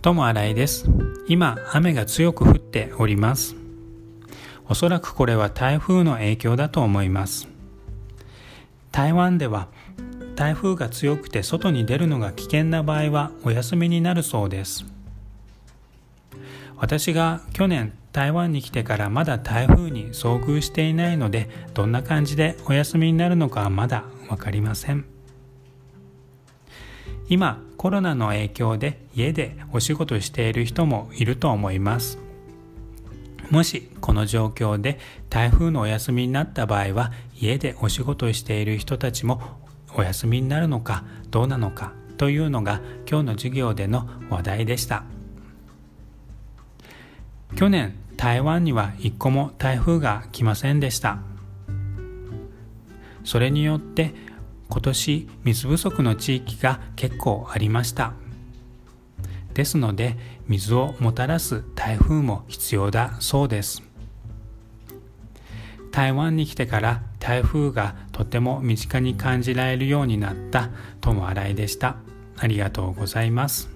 とも新井です。今雨が強く降っております。おそらくこれは台風の影響だと思います。台湾では台風が強くて外に出るのが危険な場合はお休みになるそうです。私が去年台湾に来てからまだ台風に遭遇していないのでどんな感じでお休みになるのかはまだ分かりません。今コロナの影響で家でお仕事している人もいると思います。もしこの状況で台風のお休みになった場合は家でお仕事している人たちもお休みになるのかどうなのかというのが今日の授業での話題でした。去年台湾には一個も台風が来ませんでした。それによって今年水不足の地域が結構ありました。ですので水をもたらす台風も必要だそうです。台湾に来てから台風がとても身近に感じられるようになった友新井でした。ありがとうございます。